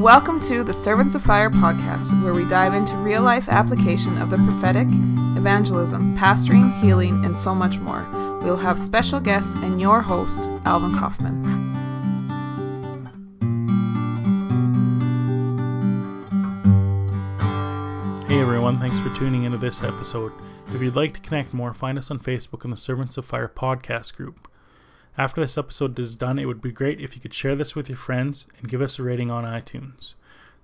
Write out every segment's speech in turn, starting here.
Welcome to the Servants of Fire podcast, where we dive into real life application of the prophetic, evangelism, pastoring, healing, and so much more. We'll have special guests and your host, Alvin Kaufman. Hey everyone, thanks for tuning into this episode. If you'd like to connect more, find us on Facebook in the Servants of Fire podcast group. After this episode is done, it would be great if you could share this with your friends and give us a rating on iTunes.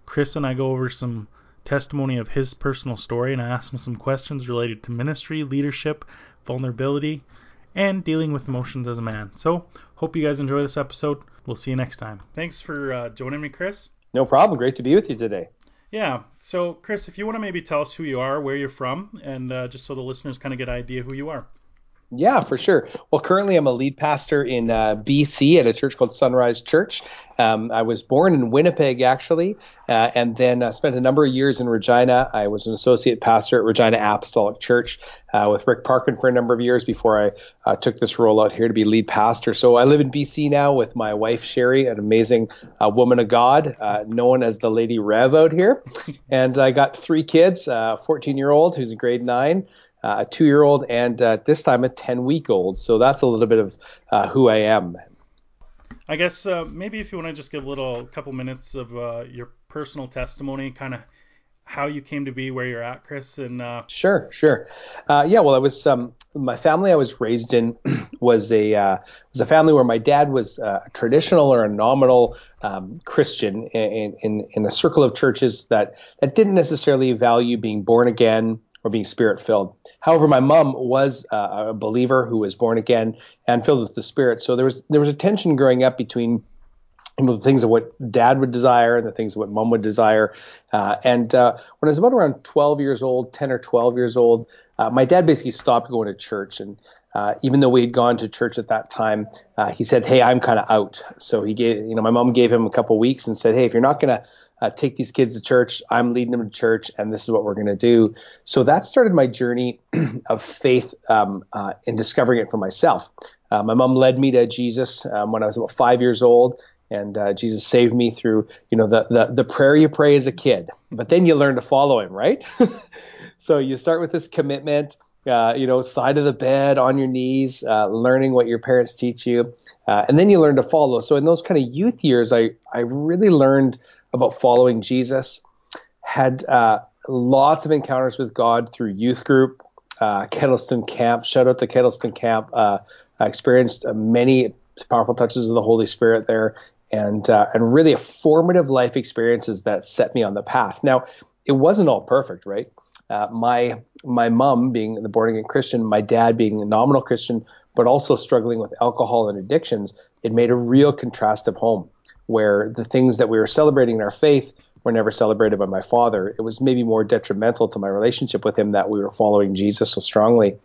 Chris and I go over some testimony of his personal story, and I ask him some questions related to ministry, leadership, vulnerability, and dealing with emotions as a man. So, hope you guys enjoy this episode. We'll see you next time. Thanks for uh, joining me, Chris. No problem. Great to be with you today. Yeah. So, Chris, if you want to maybe tell us who you are, where you're from, and uh, just so the listeners kind of get an idea who you are. Yeah, for sure. Well, currently I'm a lead pastor in uh, BC at a church called Sunrise Church. Um, I was born in Winnipeg, actually, uh, and then uh, spent a number of years in Regina. I was an associate pastor at Regina Apostolic Church uh, with Rick Parkin for a number of years before I uh, took this role out here to be lead pastor. So I live in BC now with my wife, Sherry, an amazing uh, woman of God, known as the Lady Rev out here. and I got three kids, a 14 year old who's in grade nine uh, a two year old, and uh, this time a 10 week old. So that's a little bit of uh, who I am. I guess uh, maybe if you want to just give a little couple minutes of uh, your personal testimony, kind of how you came to be where you're at, Chris. And uh, sure, sure, yeah. Well, I was um, my family I was raised in was a was a family where my dad was a traditional or a nominal um, Christian in, in in a circle of churches that that didn't necessarily value being born again or being spirit filled. However, my mom was uh, a believer who was born again and filled with the Spirit. So there was there was a tension growing up between you know, the things of what dad would desire and the things of what mom would desire. Uh, and uh, when I was about around 12 years old, 10 or 12 years old, uh, my dad basically stopped going to church. And uh, even though we had gone to church at that time, uh, he said, "Hey, I'm kind of out." So he gave, you know, my mom gave him a couple weeks and said, "Hey, if you're not going to uh, take these kids to church. I'm leading them to church, and this is what we're going to do. So that started my journey of faith um, uh, in discovering it for myself. Uh, my mom led me to Jesus um, when I was about five years old, and uh, Jesus saved me through, you know, the, the the prayer you pray as a kid, but then you learn to follow Him, right? so you start with this commitment. Uh, you know, side of the bed, on your knees, uh, learning what your parents teach you, uh, and then you learn to follow. So in those kind of youth years, I I really learned about following Jesus. Had uh, lots of encounters with God through youth group, uh, Kettleston Camp. Shout out to Kettleston Camp. Uh, I experienced uh, many powerful touches of the Holy Spirit there, and uh, and really a formative life experiences that set me on the path. Now, it wasn't all perfect, right? Uh, my my mom being the born again Christian, my dad being a nominal Christian, but also struggling with alcohol and addictions, it made a real contrast of home where the things that we were celebrating in our faith were never celebrated by my father. It was maybe more detrimental to my relationship with him that we were following Jesus so strongly.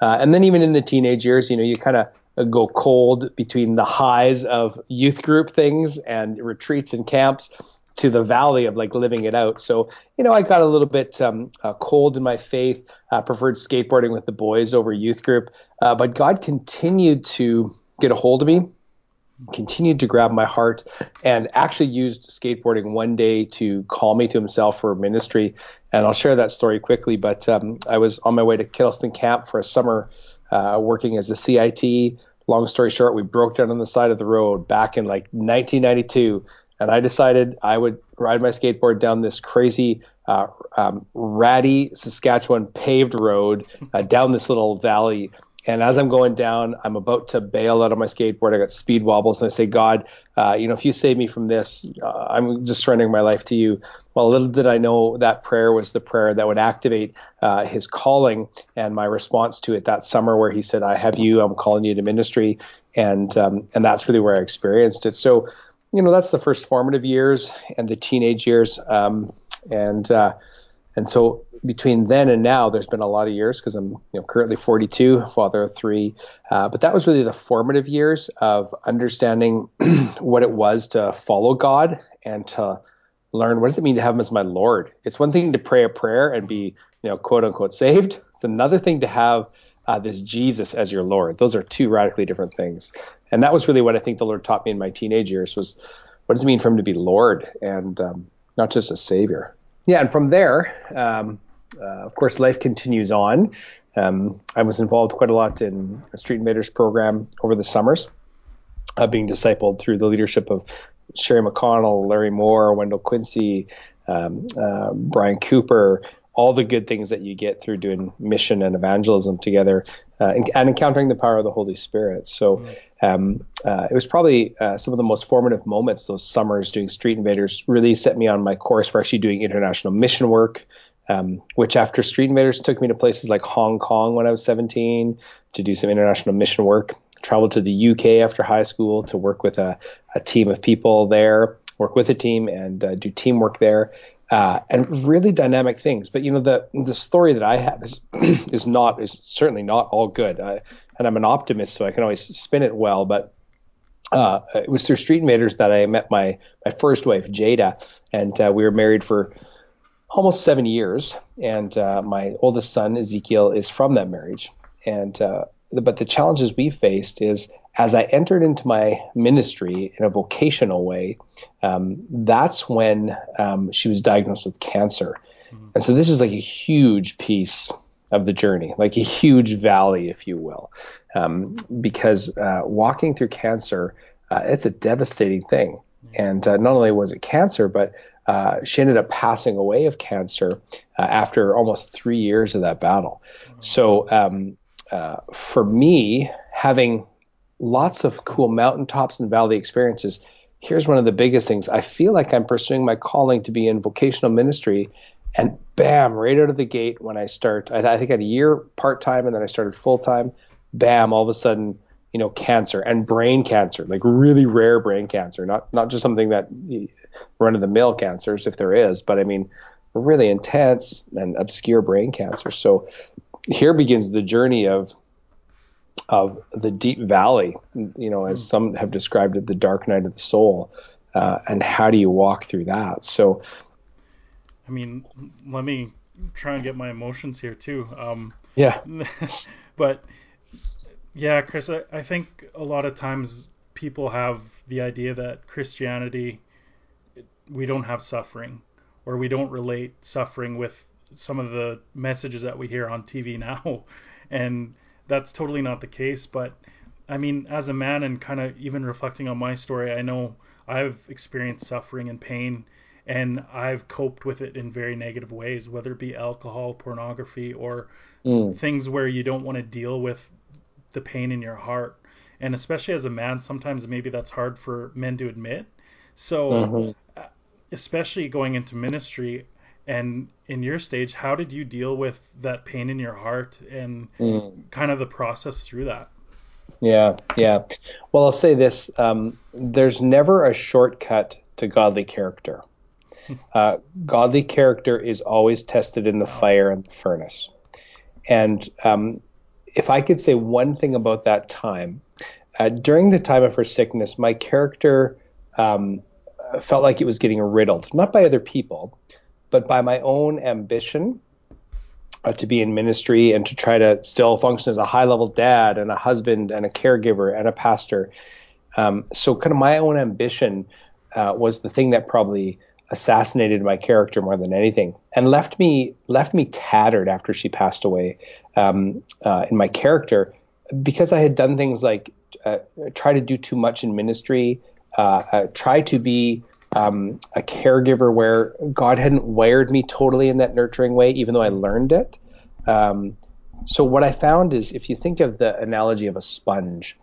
Uh, and then even in the teenage years, you know, you kind of go cold between the highs of youth group things and retreats and camps to the valley of like living it out. So, you know, I got a little bit um, uh, cold in my faith, uh, preferred skateboarding with the boys over youth group. Uh, but God continued to get a hold of me continued to grab my heart and actually used skateboarding one day to call me to himself for ministry. And I'll share that story quickly. But um, I was on my way to Kettleston Camp for a summer uh, working as a CIT. Long story short, we broke down on the side of the road back in like 1992. And I decided I would ride my skateboard down this crazy, uh, um, ratty Saskatchewan paved road uh, down this little valley and as I'm going down, I'm about to bail out of my skateboard. I got speed wobbles, and I say, God, uh, you know, if you save me from this, uh, I'm just surrendering my life to you. Well, little did I know that prayer was the prayer that would activate uh, his calling and my response to it that summer, where he said, "I have you. I'm calling you to ministry," and um, and that's really where I experienced it. So, you know, that's the first formative years and the teenage years, um, and uh, and so between then and now, there's been a lot of years because I'm you know, currently 42, father of three. Uh, but that was really the formative years of understanding what it was to follow God and to learn what does it mean to have Him as my Lord. It's one thing to pray a prayer and be you know quote unquote saved. It's another thing to have uh, this Jesus as your Lord. Those are two radically different things. And that was really what I think the Lord taught me in my teenage years was what does it mean for him to be Lord and um, not just a Savior? Yeah, and from there, um, of course, life continues on. Um, I was involved quite a lot in a Street Invaders program over the summers, uh, being discipled through the leadership of Sherry McConnell, Larry Moore, Wendell Quincy, um, uh, Brian Cooper, all the good things that you get through doing mission and evangelism together uh, and, and, encountering the power of the Holy Spirit. So um, uh, it was probably uh, some of the most formative moments, those summers doing Street Invaders, really set me on my course for actually doing international mission work. Um, which after Street Invaders took me to places like Hong Kong when I was 17 to do some international mission work. Traveled to the UK after high school to work with a, a team of people there, work with a team and uh, do teamwork there uh, and really dynamic things. But you know, the the story that I have is is not is certainly not all good. And I'm an optimist, so I can always spin it well. But uh, it was through Street Invaders that I met my my first wife, Jada, and uh, we were married for almost seven years. And uh, my oldest son, Ezekiel, is from that marriage. And uh, but the challenges we faced is as I entered into my ministry in a vocational way, um, that's when um, she was diagnosed with cancer. Mm-hmm. And so this is like a huge piece of the journey, like a huge valley, if you will, um, because uh, walking through cancer, uh, it's a devastating thing. Mm-hmm. And uh, not only was it cancer, but uh, she ended up passing away of cancer uh, after almost three years of that battle. So um, uh, for me, having lots of cool mountaintops and valley experiences. Here's one of the biggest things. I feel like I'm pursuing my calling to be in vocational ministry. And bam, right out of the gate, when I start, I, I think I had a year part time and then I started full time. Bam, all of a sudden, you know, cancer and brain cancer, like really rare brain cancer, not not just something that run of the mill cancers, if there is, but I mean, really intense and obscure brain cancer. So here begins the journey of of the deep valley, you know, as hmm. some have described it, the dark night of the soul. Uh, and how do you walk through that? So, I mean, let me try and get my emotions here too. Um, yeah. but yeah, Chris, I, I think a lot of times people have the idea that Christianity, we don't have suffering, or we don't relate suffering with some of the messages that we hear on TV now. And that's totally not the case. But I mean, as a man and kind of even reflecting on my story, I know I've experienced suffering and pain and I've coped with it in very negative ways, whether it be alcohol, pornography, or mm. things where you don't want to deal with the pain in your heart. And especially as a man, sometimes maybe that's hard for men to admit. So, mm-hmm. Especially going into ministry, and in your stage, how did you deal with that pain in your heart and mm. kind of the process through that? Yeah, yeah. Well, I'll say this: um, there's never a shortcut to godly character. Uh, godly character is always tested in the fire and the furnace. And um, if I could say one thing about that time, uh, during the time of her sickness, my character um, felt like it was getting riddled, not by other people, but by my own ambition uh, to be in ministry and to try to still function as a high level dad and a husband and a caregiver and a pastor. Um, so, kind of my own ambition uh, was the thing that probably assassinated my character more than anything and left me left me tattered after she passed away um, uh, in my character because I had done things like uh, try to do too much in ministry, uh, try to be um, a caregiver where God hadn't wired me totally in that nurturing way, even though I learned it. Um, so what I found is, if you think of the analogy of a sponge,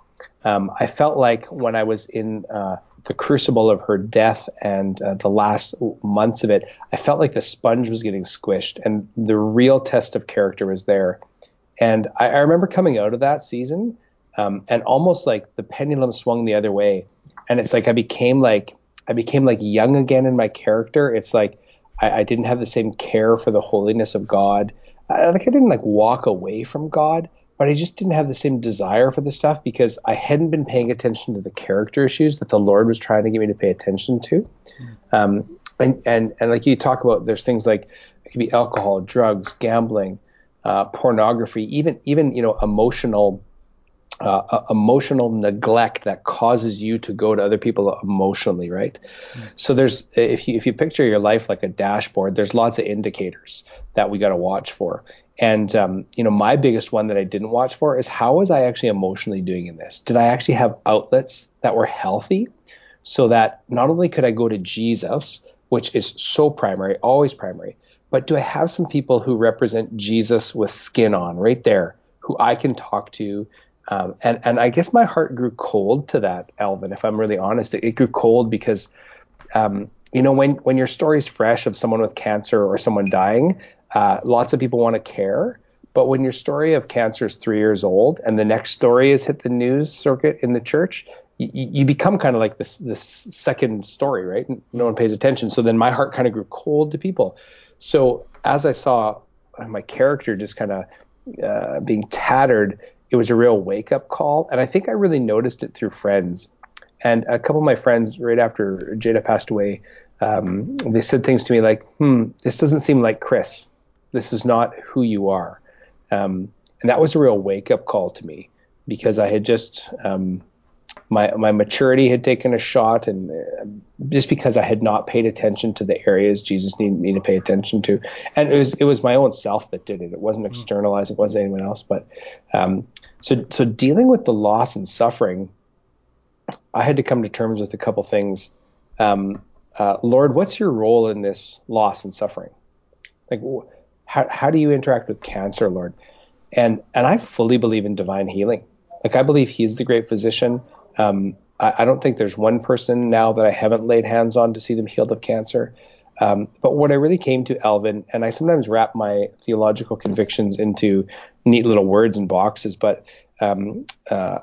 um, I felt like when I was in uh, the crucible of her death and uh, the last months of it, I felt like the sponge was getting squished, and the real test of character was there. And I, I remember coming out of that season, um, and almost like the pendulum swung the other way, and it's like I became like I became like young again in my character. It's like I, I didn't have the same care for the holiness of God. I, like I didn't like walk away from God, but I just didn't have the same desire for the stuff because I hadn't been paying attention to the character issues that the Lord was trying to get me to pay attention to. Mm. Um, and, and and like you talk about, there's things like it could be alcohol, drugs, gambling, uh, pornography, even even you know emotional uh, emotional neglect that causes you to go to other people emotionally, right? Mm. So there's if you if you picture your life like a dashboard, there's lots of indicators that we got to watch for. And um, you know, my biggest one that I didn't watch for is how was I actually emotionally doing in this? Did I actually have outlets that were healthy, so that not only could I go to Jesus, which is so primary, always primary, but do I have some people who represent Jesus with skin on right there, who I can talk to? Um, and and I guess my heart grew cold to that, Alvin. If I'm really honest, it, it grew cold because, um, you know, when when your story's fresh of someone with cancer or someone dying, uh, lots of people want to care. But when your story of cancer is three years old and the next story has hit the news circuit in the church, you, you become kind of like this this second story, right? No one pays attention. So then my heart kind of grew cold to people. So as I saw my character just kind of uh, being tattered, it was a real wake up call. And I think I really noticed it through friends. And a couple of my friends, right after Jada passed away, um, they said things to me like, hmm, this doesn't seem like Chris. This is not who you are. Um, and that was a real wake up call to me because I had just um, my my maturity had taken a shot, and uh, just because I had not paid attention to the areas Jesus needed me to pay attention to, and it was it was my own self that did it. It wasn't mm. externalized. It wasn't anyone else. But um, so so dealing with the loss and suffering, I had to come to terms with a couple things. Um, uh, Lord, what's your role in this loss and suffering? Like, how how do you interact with cancer, Lord? And and I fully believe in divine healing. Like I believe He's the great physician. Um, I, I, don't think there's one person now that I haven't laid hands on to see them healed of cancer. Um, but what I really came to, Alvin, and I sometimes wrap my theological convictions into neat little words and boxes, but um, uh,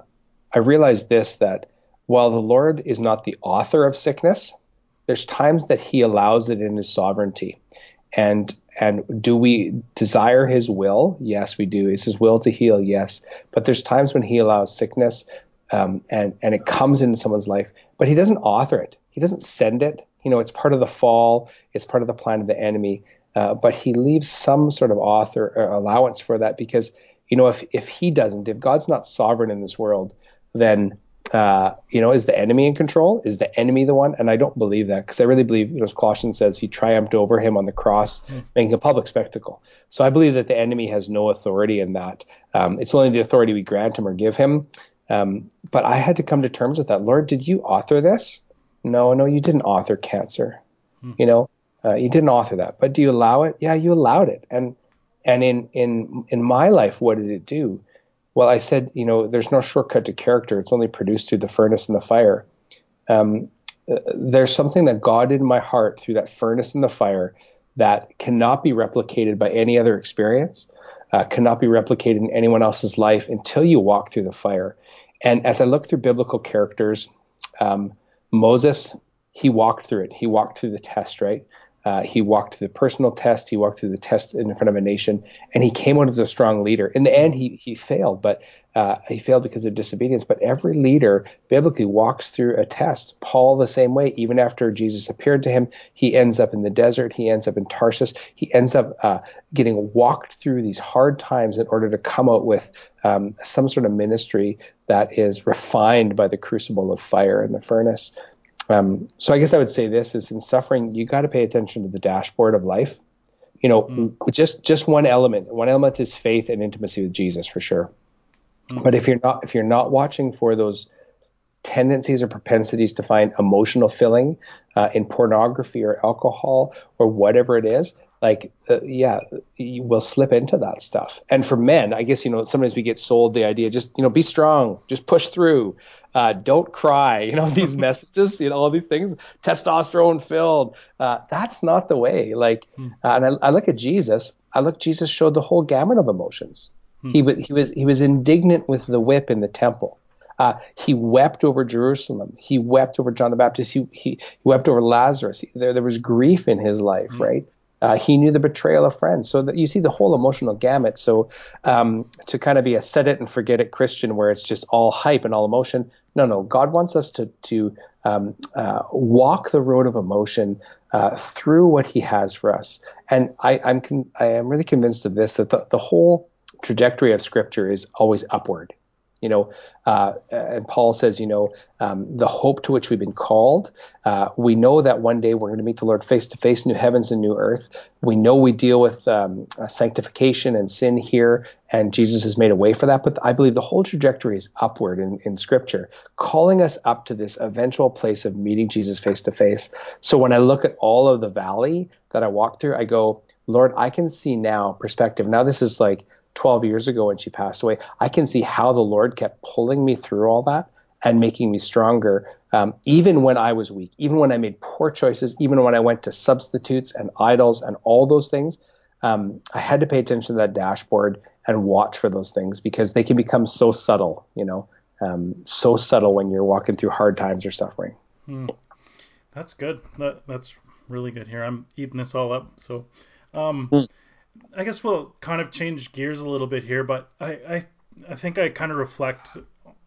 I realized this that while the Lord is not the author of sickness, there's times that He allows it in His sovereignty. And and do we desire His will? Yes, we do. Is His will to heal? Yes. But there's times when He allows sickness um, and and it comes into someone's life, but he doesn't author it. He doesn't send it. You know, it's part of the fall. It's part of the plan of the enemy. Uh, but he leaves some sort of author uh, allowance for that because you know if if he doesn't, if God's not sovereign in this world, then uh, you know, is the enemy in control? Is the enemy the one? And I don't believe that because I really believe, you know, as Colossians says, he triumphed over him on the cross, mm. making a public spectacle. So I believe that the enemy has no authority in that. Um, it's only the authority we grant him or give him. Um, but I had to come to terms with that. Lord, did you author this? No, no, you didn't author cancer. Hmm. You know, uh, you didn't author that. But do you allow it? Yeah, you allowed it. And and in in in my life, what did it do? Well, I said, you know, there's no shortcut to character. It's only produced through the furnace and the fire. Um, uh, there's something that God did in my heart through that furnace and the fire that cannot be replicated by any other experience, uh, cannot be replicated in anyone else's life until you walk through the fire. And as I look through biblical characters, um, Moses, he walked through it. He walked through the test, right? Uh, he walked through the personal test. He walked through the test in front of a nation, and he came out as a strong leader. In the end, he he failed, but uh, he failed because of disobedience. But every leader biblically walks through a test. Paul the same way. Even after Jesus appeared to him, he ends up in the desert. He ends up in Tarsus. He ends up uh, getting walked through these hard times in order to come out with um, some sort of ministry that is refined by the crucible of fire in the furnace. Um, so I guess I would say this is in suffering, you got to pay attention to the dashboard of life. You know, mm. just just one element. One element is faith and intimacy with Jesus for sure. Mm. But if you're not if you're not watching for those tendencies or propensities to find emotional filling uh, in pornography or alcohol or whatever it is, like uh, yeah you will slip into that stuff and for men i guess you know sometimes we get sold the idea just you know be strong just push through uh, don't cry you know these messages you know all these things testosterone filled uh, that's not the way like hmm. uh, and I, I, look at jesus i look jesus showed the whole gamut of emotions hmm. he, he was he was indignant with the whip in the temple uh, he wept over Jerusalem. He wept over John the Baptist. He, he, he wept over Lazarus. He, there, there was grief in his life, mm. right? Uh, he knew the betrayal of friends. So that you see the whole emotional gamut. So um, to kind of be a set it and forget it Christian, where it's just all hype and all emotion. No, no. God wants us to to um, uh, walk the road of emotion uh, through what He has for us. And I, I'm con- I am really convinced of this that the, the whole trajectory of Scripture is always upward. You know, uh, and Paul says, you know, um, the hope to which we've been called. Uh, we know that one day we're going to meet the Lord face to face, new heavens and new earth. We know we deal with um, sanctification and sin here, and Jesus has made a way for that. But I believe the whole trajectory is upward in, in Scripture, calling us up to this eventual place of meeting Jesus face to face. So when I look at all of the valley that I walk through, I go, Lord, I can see now perspective. Now this is like 12 years ago when she passed away. I can see how the Lord kept pulling me through all that and making me stronger, um, even when I was weak, even when I made poor choices, even when I went to substitutes and idols and all those things. Um, I had to pay attention to that dashboard and watch for those things because they can become so subtle, you know, um, so subtle when you're walking through hard times or suffering. Hmm. That's good. That, that's really good here. I'm eating this all up. So, um, mm. I guess we'll kind of change gears a little bit here, but I, I, I think I kind of reflect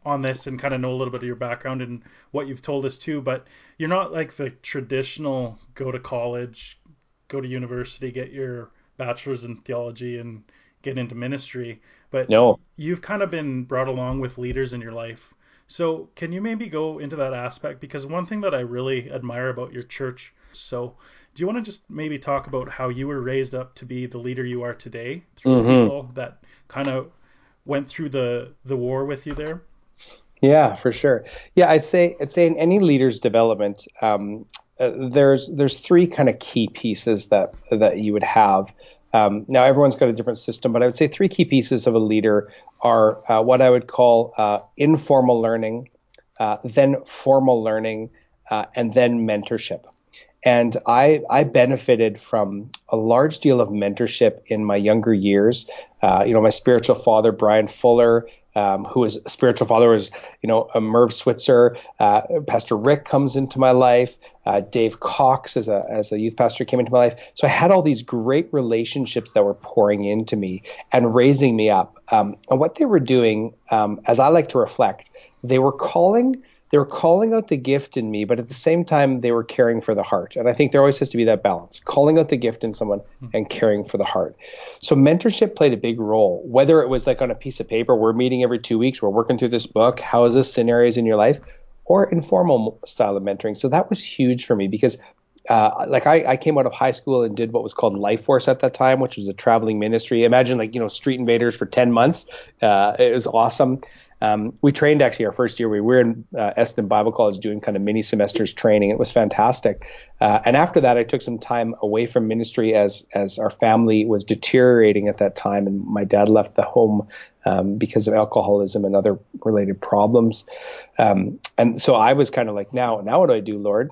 on this and kind of know a little bit of your background and what you've told us too. But you're not like the traditional go to college, go to university, get your bachelor's in theology, and get into ministry. But no. you've kind of been brought along with leaders in your life. So can you maybe go into that aspect? Because one thing that I really admire about your church, so do you want to just maybe talk about how you were raised up to be the leader you are today through mm-hmm. people that kind of went through the the war with you there? Yeah, for sure. Yeah, I'd say I'd say in any leader's development, um, uh, there's there's three kind of key pieces that that you would have. Um, now everyone's got a different system, but I would say three key pieces of a leader are uh, what I would call uh, informal learning, uh, then formal learning, uh, and then mentorship. And I, I benefited from a large deal of mentorship in my younger years. Uh, you know, my spiritual father, Brian Fuller, um, who was a spiritual father, was, you know, a Merv Switzer. Uh, pastor Rick comes into my life. Uh, Dave Cox, as a, as a youth pastor, came into my life. So I had all these great relationships that were pouring into me and raising me up. Um, and what they were doing, um, as I like to reflect, they were calling they were calling out the gift in me, but at the same time, they were caring for the heart. And I think there always has to be that balance calling out the gift in someone mm-hmm. and caring for the heart. So mentorship played a big role, whether it was like on a piece of paper, we're meeting every two weeks, we're working through this book, how is this scenarios in your life, or informal style of mentoring. So that was huge for me because uh, like I, I, came out of high school and did what was called Life Force at that time, which was a traveling ministry. Imagine like you know Street Invaders for ten months. Uh, it was awesome. Um, we trained actually our first year. We were in uh, Eston Bible College doing kind of mini semesters training. It was fantastic. Uh, and after that, I took some time away from ministry as as our family was deteriorating at that time, and my dad left the home um, because of alcoholism and other related problems. Um, and so I was kind of like, now, now what do I do, Lord?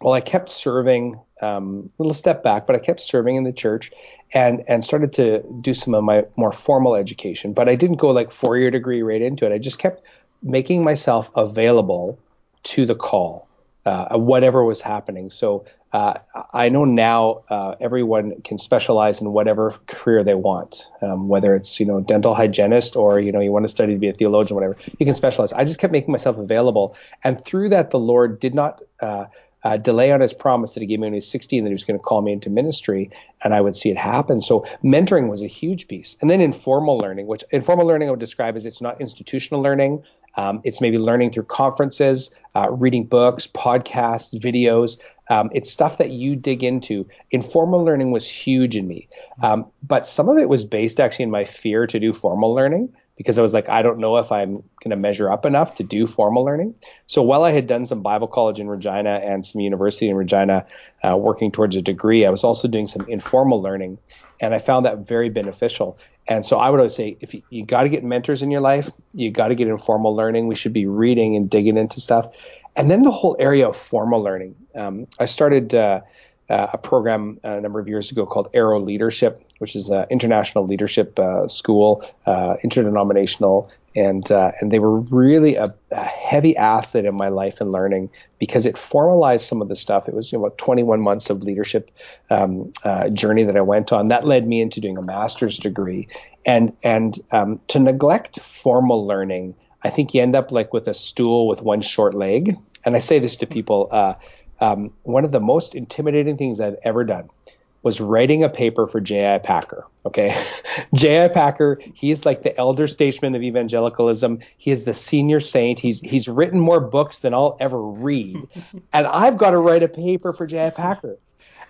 Well, I kept serving um, little step back, but I kept serving in the church and and started to do some of my more formal education. But I didn't go like four year degree right into it. I just kept making myself available to the call, uh, whatever was happening. So uh, I know now uh, everyone can specialize in whatever career they want, um, whether it's you know dental hygienist or you know you want to study to be a theologian, whatever. You can specialize. I just kept making myself available, and through that, the Lord did not uh, delay on his promise that he gave me when he was 16 that he was going to call me into ministry and I would see it happen. So mentoring was a huge piece. And then informal learning, which informal learning I would describe as it's not institutional learning. Um, it's maybe learning through conferences, uh, reading books, podcasts, videos. Um, it's stuff that you dig into. Informal learning was huge in me, um, but some of it was based actually in my fear to do formal learning because I was like, I don't know if I'm going to measure up enough to do formal learning. So while I had done some Bible college in Regina and some university in Regina, uh, working towards a degree, I was also doing some informal learning, and I found that very beneficial. And so I would always say, if you, you got to get mentors in your life, you got to get informal learning. We should be reading and digging into stuff, and then the whole area of formal learning. Um, I started. Uh, uh, a program a number of years ago called Arrow Leadership, which is an international leadership uh, school, uh, interdenominational, and uh, and they were really a, a, heavy asset in my life and learning because it formalized some of the stuff. It was you know, about 21 months of leadership um, uh, journey that I went on. That led me into doing a master's degree, and and um, to neglect formal learning, I think you end up like with a stool with one short leg. And I say this to people. Uh, um, one of the most intimidating things I've ever done was writing a paper for J.I. Packer. Okay. J.I. Packer, he's like the elder statesman of evangelicalism. He is the senior saint. He's he's written more books than I'll ever read. and I've got to write a paper for J.I. Packer.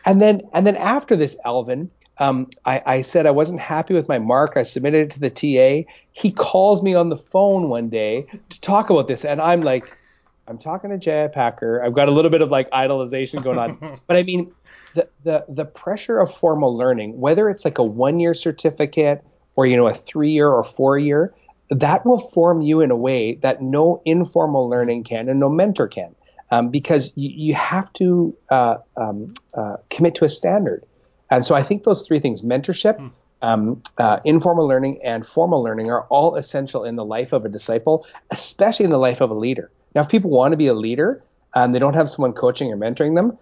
And then and then after this, Alvin, um, I, I, said I wasn't happy with my mark. I submitted it to the TA. He calls me on the phone one day to talk about this, and I'm like, I'm talking to J.I. Packer. I've got a little bit of like idolization going on, but I mean, the the the pressure of formal learning, whether it's like a one year certificate or you know a three year or four year, that will form you in a way that no informal learning can and no mentor can, um, because you, you have to uh, um, uh, commit to a standard. And so I think those three things mentorship, hmm. um, uh, informal learning, and formal learning are all essential in the life of a disciple, especially in the life of a leader. Now, if people want to be a leader and they don't have someone coaching or mentoring them,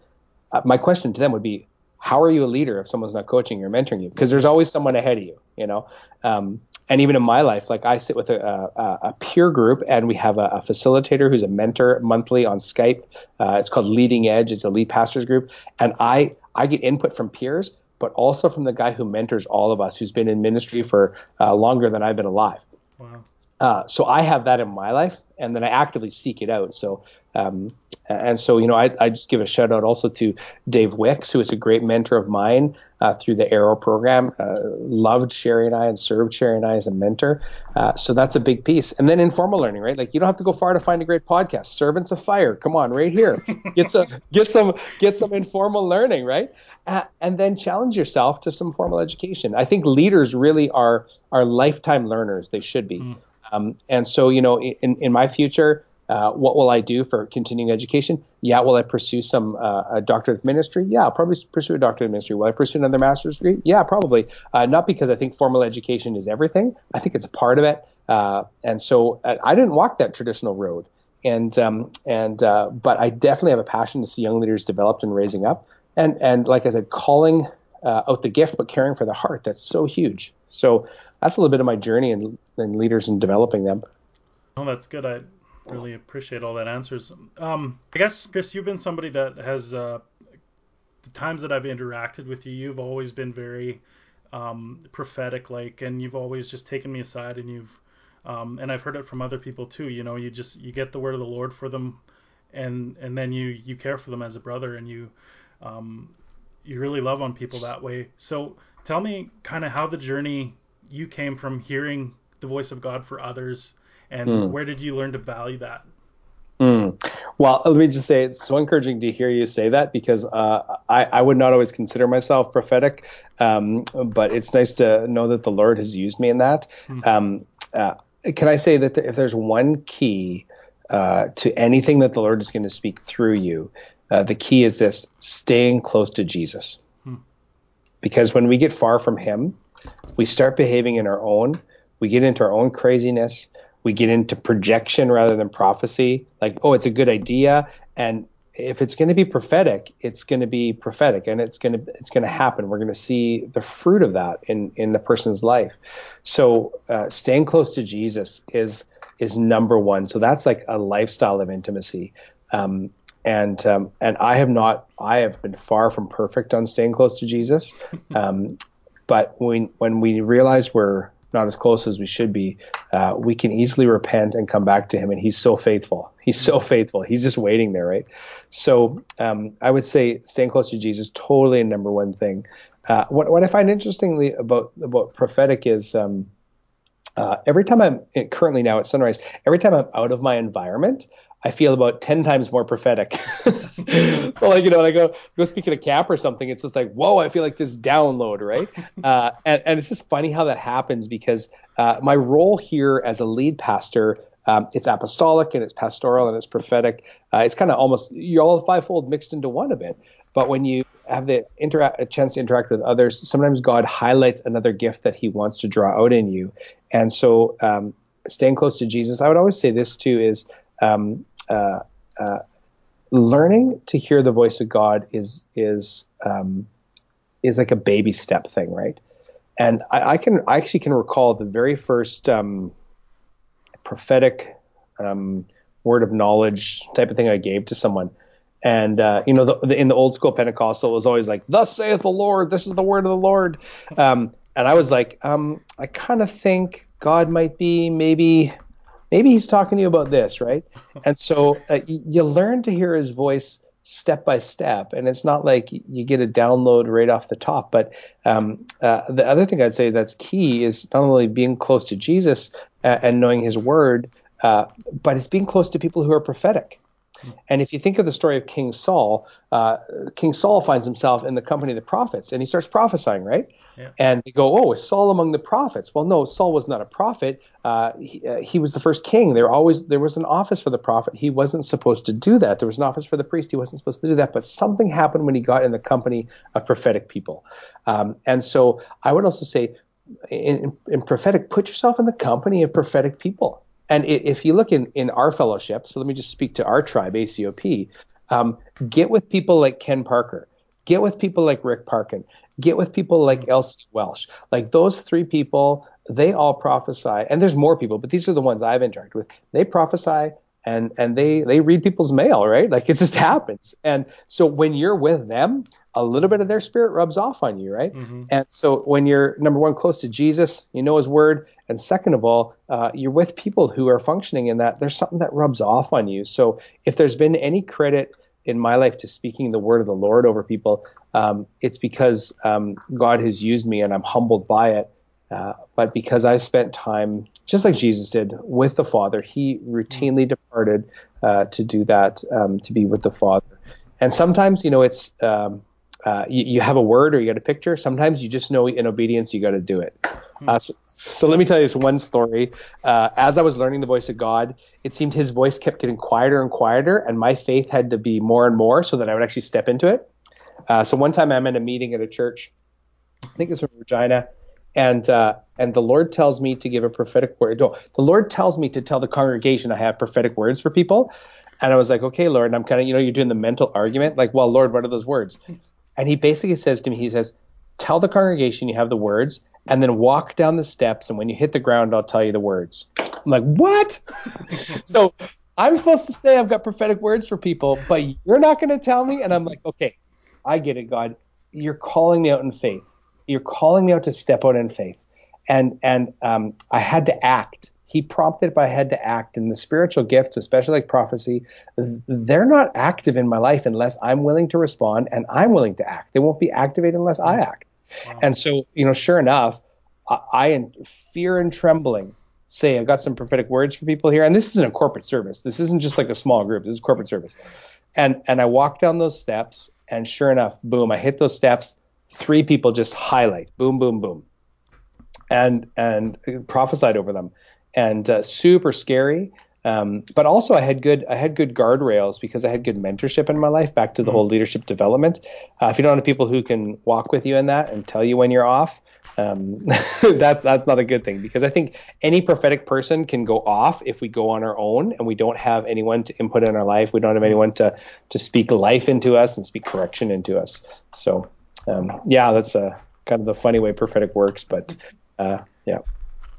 uh, my question to them would be, how are you a leader if someone's not coaching or mentoring you? Because there's always someone ahead of you, you know. Um, and even in my life, like I sit with a, a, a peer group, and we have a, a, facilitator who's a mentor monthly on Skype. Uh, it's called Leading Edge. It's a lead pastors group, and I I get input from peers, but also from the guy who mentors all of us, who's been in ministry for uh, longer than I've been alive. Wow. Uh, so I have that in my life, and then I actively seek it out. So, um, and so you know, I, I just give a shout out also to Dave Wicks, who is a great mentor of mine uh, through the Arrow program. Uh, loved Sherry and I, and served Sherry and I as a mentor. Uh, so that's a big piece. And then informal learning, right? Like you don't have to go far to find a great podcast. Servants of Fire, come on, right here. Get some, get some, get some informal learning, right? And then challenge yourself to some formal education. I think leaders really are are lifetime learners. They should be. Mm. Um, and so, you know, in, in my future, uh, what will I do for continuing education? Yeah, will I pursue some uh, a doctorate of ministry? Yeah, I'll probably pursue a doctorate of ministry. Will I pursue another master's degree? Yeah, probably. Uh, not because I think formal education is everything. I think it's a part of it. Uh, and so uh, I didn't walk that traditional road. And um, and uh, but I definitely have a passion to see young leaders developed and raising up. And and like I said, calling out the gift but caring for the heart. That's so huge. So that's a little bit of my journey and in leaders and developing them. Oh, that's good. I really appreciate all that answers. Um, I guess Chris, you've been somebody that has uh, the times that I've interacted with you, you've always been very um, prophetic, like, and you've always just taken me aside, and you've, um, and I've heard it from other people too. You know, you just you get the word of the Lord for them, and and then you you care for them as a brother, and you, um, you really love on people that way. So tell me kind of how the journey you came from hearing the voice of God for others, and mm. where did you learn to value that? Mm. Well, let me just say it's so encouraging to hear you say that because uh, I, I, would not always consider myself prophetic, um, but it's nice to know that the Lord has used me in that. Mm. Um, uh, can I say that if there's one key uh, to anything that the Lord is going to speak through you, uh, the key is this: staying close to Jesus. Hmm. Because when we get far from Him, we start behaving in our own, we get into our own craziness, we get into projection rather than prophecy. Like, oh, it's a good idea, and if it's going to be prophetic, it's going to be prophetic, and it's going to it's going to happen. We're going to see the fruit of that in in the person's life. So, uh, staying close to Jesus is is number one. So that's like a lifestyle of intimacy. Um, and um, and I have not I have been far from perfect on staying close to Jesus. Um, but when when we realize we're not as close as we should be, uh, we can easily repent and come back to Him. And He's so faithful. He's so faithful. He's just waiting there, right? So um, I would say staying close to Jesus totally a number one thing. Uh, what what I find interestingly about about prophetic is. Um, uh, every time I'm currently now at Sunrise, every time I'm out of my environment, I feel about 10 times more prophetic. so like, you know, when I go, go speak at a camp or something, it's just like, whoa, I feel like this download, right? Uh, and, and it's just funny how that happens because uh, my role here as a lead pastor, um, it's apostolic and it's pastoral and it's prophetic. Uh, it's kind of almost, you're all fivefold mixed into one a bit. But when you have the interact, a chance to interact with others, sometimes God highlights another gift that he wants to draw out in you. And so um, staying close to Jesus, I would always say this too is, um, uh, uh, learning to hear the voice of God is is um, is like a baby step thing, right? And I, I, can I actually can recall the very first um, prophetic um, word of knowledge type of thing I gave to someone, And uh, you know, the, the, in the old school Pentecostal, it was always like, "Thus saith the Lord. This is the word of the Lord." Um, and I was like, um, I kind of think God might be maybe, maybe He's talking to you about this, right? And so uh, you learn to hear His voice step by step, and it's not like you get a download right off the top. But um, uh, the other thing I'd say that's key is not only being close to Jesus uh, and knowing His Word, uh, but it's being close to people who are prophetic. And if you think of the story of King Saul, uh, King Saul finds himself in the company of the prophets, and he starts prophesying, right? Yeah. And they go, "Oh, is Saul among the prophets?" Well, no, Saul was not a prophet. Uh, he, uh, he, was the first king. There always there was an office for the prophet. He wasn't supposed to do that. There was an office for the priest. He wasn't supposed to do that. But something happened when he got in the company of prophetic people. Um, and so I would also say, in, in prophetic, put yourself in the company of prophetic people. And if you look in, in our fellowship, so let me just speak to our tribe, ACOP, um, get with people like Ken Parker, get with people like Rick Parkin, get with people like Elsie Welsh. Like those three people, they all prophesy, and there's more people, but these are the ones I've interacted with. They prophesy and and they they read people's mail, right? Like it just happens. And so when you're with them, a little bit of their spirit rubs off on you, right? Mm-hmm. And so when you're number one close to Jesus, you know His Word, and second of all, uh, you're with people who are functioning in that. There's something that rubs off on you. So if there's been any credit in my life to speaking the word of the Lord over people, um, it's because um, God has used me and I'm humbled by it. Uh, but because I spent time, just like Jesus did, with the Father, He routinely departed uh, to do that, um, to be with the Father. And sometimes, you know, it's um, uh, you, you, have a word or you got a picture. Sometimes you just know in obedience you got to do it. Hmm. Uh, so, so, let me tell you this one story. Uh, as I was learning the voice of God, it seemed His voice kept getting quieter and quieter, and my faith had to be more and more so that I would actually step into it. Uh, so one time I'm in a meeting at a church, I think it's from Regina, and uh, and the Lord tells me to give a prophetic word. No, the Lord tells me to tell the congregation I have prophetic words for people. And I was like, okay, Lord. And I'm kind of, you know, you're doing the mental argument, like, well, Lord, what are those words? And he basically says to me, he says, tell the congregation you have the words and then walk down the steps. And when you hit the ground, I'll tell you the words. I'm like, what? so I'm supposed to say I've got prophetic words for people, but you're not going to tell me. And I'm like, okay, I get it, God. You're calling me out in faith. You're calling me out to step out in faith. And, and um, I had to act he prompted but I had to act and the spiritual gifts especially like prophecy they're not active in my life unless i'm willing to respond and i'm willing to act they won't be activated unless i act wow. and so you know sure enough I, I in fear and trembling say i've got some prophetic words for people here and this isn't a corporate service this isn't just like a small group this is corporate service and and i walk down those steps and sure enough boom i hit those steps three people just highlight boom boom boom and and prophesied over them and uh, super scary. Um, but also I had good I had good guardrails because I had good mentorship in my life. Back to the mm-hmm. whole leadership development. Uh, if you don't have people who can walk with you in that and tell you when you're off, um, that that's not a good thing because I think any prophetic person can go off if we go on our own and we don't have anyone to input in our life. We don't have anyone to to speak life into us and speak correction into us. So um, yeah, that's a kind of the funny way prophetic works, but uh, yeah.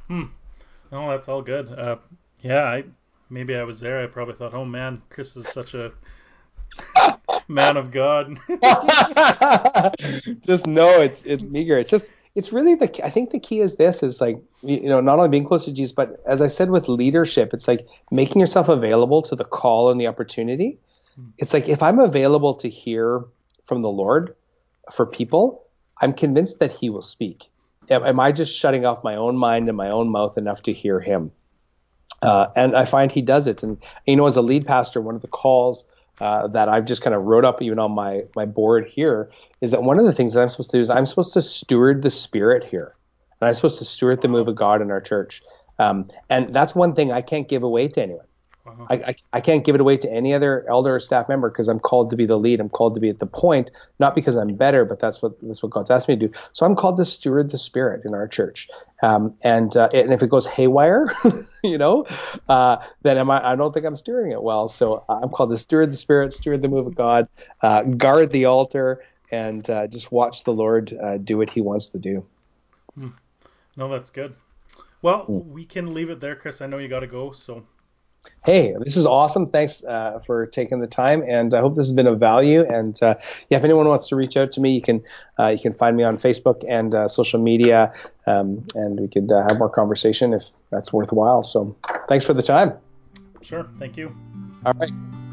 Hmm. Oh, that's all good. Uh, yeah, I maybe I was there. I probably thought, oh man, Chris is such a man of God. just no, it's it's meager. It's just it's really the I think the key is this is like you know not only being close to Jesus, but as I said with leadership, it's like making yourself available to the call and the opportunity. Hmm. It's like if I'm available to hear from the Lord for people, I'm convinced that He will speak am I just shutting off my own mind and my own mouth enough to hear him? Uh, and I find he does it. And you know, as a lead pastor, one of the calls uh, that I've just kind of wrote up even on my my board here is that one of the things that I'm supposed to do is I'm supposed to steward the spirit here, and I'm supposed to steward the move of God in our church. Um, and that's one thing I can't give away to anyone. Uh-huh. I, I, I, can't give it away to any other elder or staff member because I'm called to be the lead. I'm called to be at the point, not because I'm better, but that's what that's what God's asked me to do. So I'm called to steward the Spirit in our church. Um, and uh, and if it goes haywire, you know, uh, then am I? I don't think I'm steering it well. So I'm called to steward the Spirit, steward the move of God, uh, guard the altar, and uh, just watch the Lord uh, do what He wants to do. Hmm. No, that's good. Well, hmm. we can leave it there, Chris. I know you got to go, so Hey, this is awesome. Thanks uh, for taking the time, and I hope this has been of value. And uh, yeah, if anyone wants to reach out to me, you can uh, you can find me on Facebook and uh, social media, um, and we could uh, have more conversation if that's worthwhile. So, thanks for the time. Sure. Thank you. All right.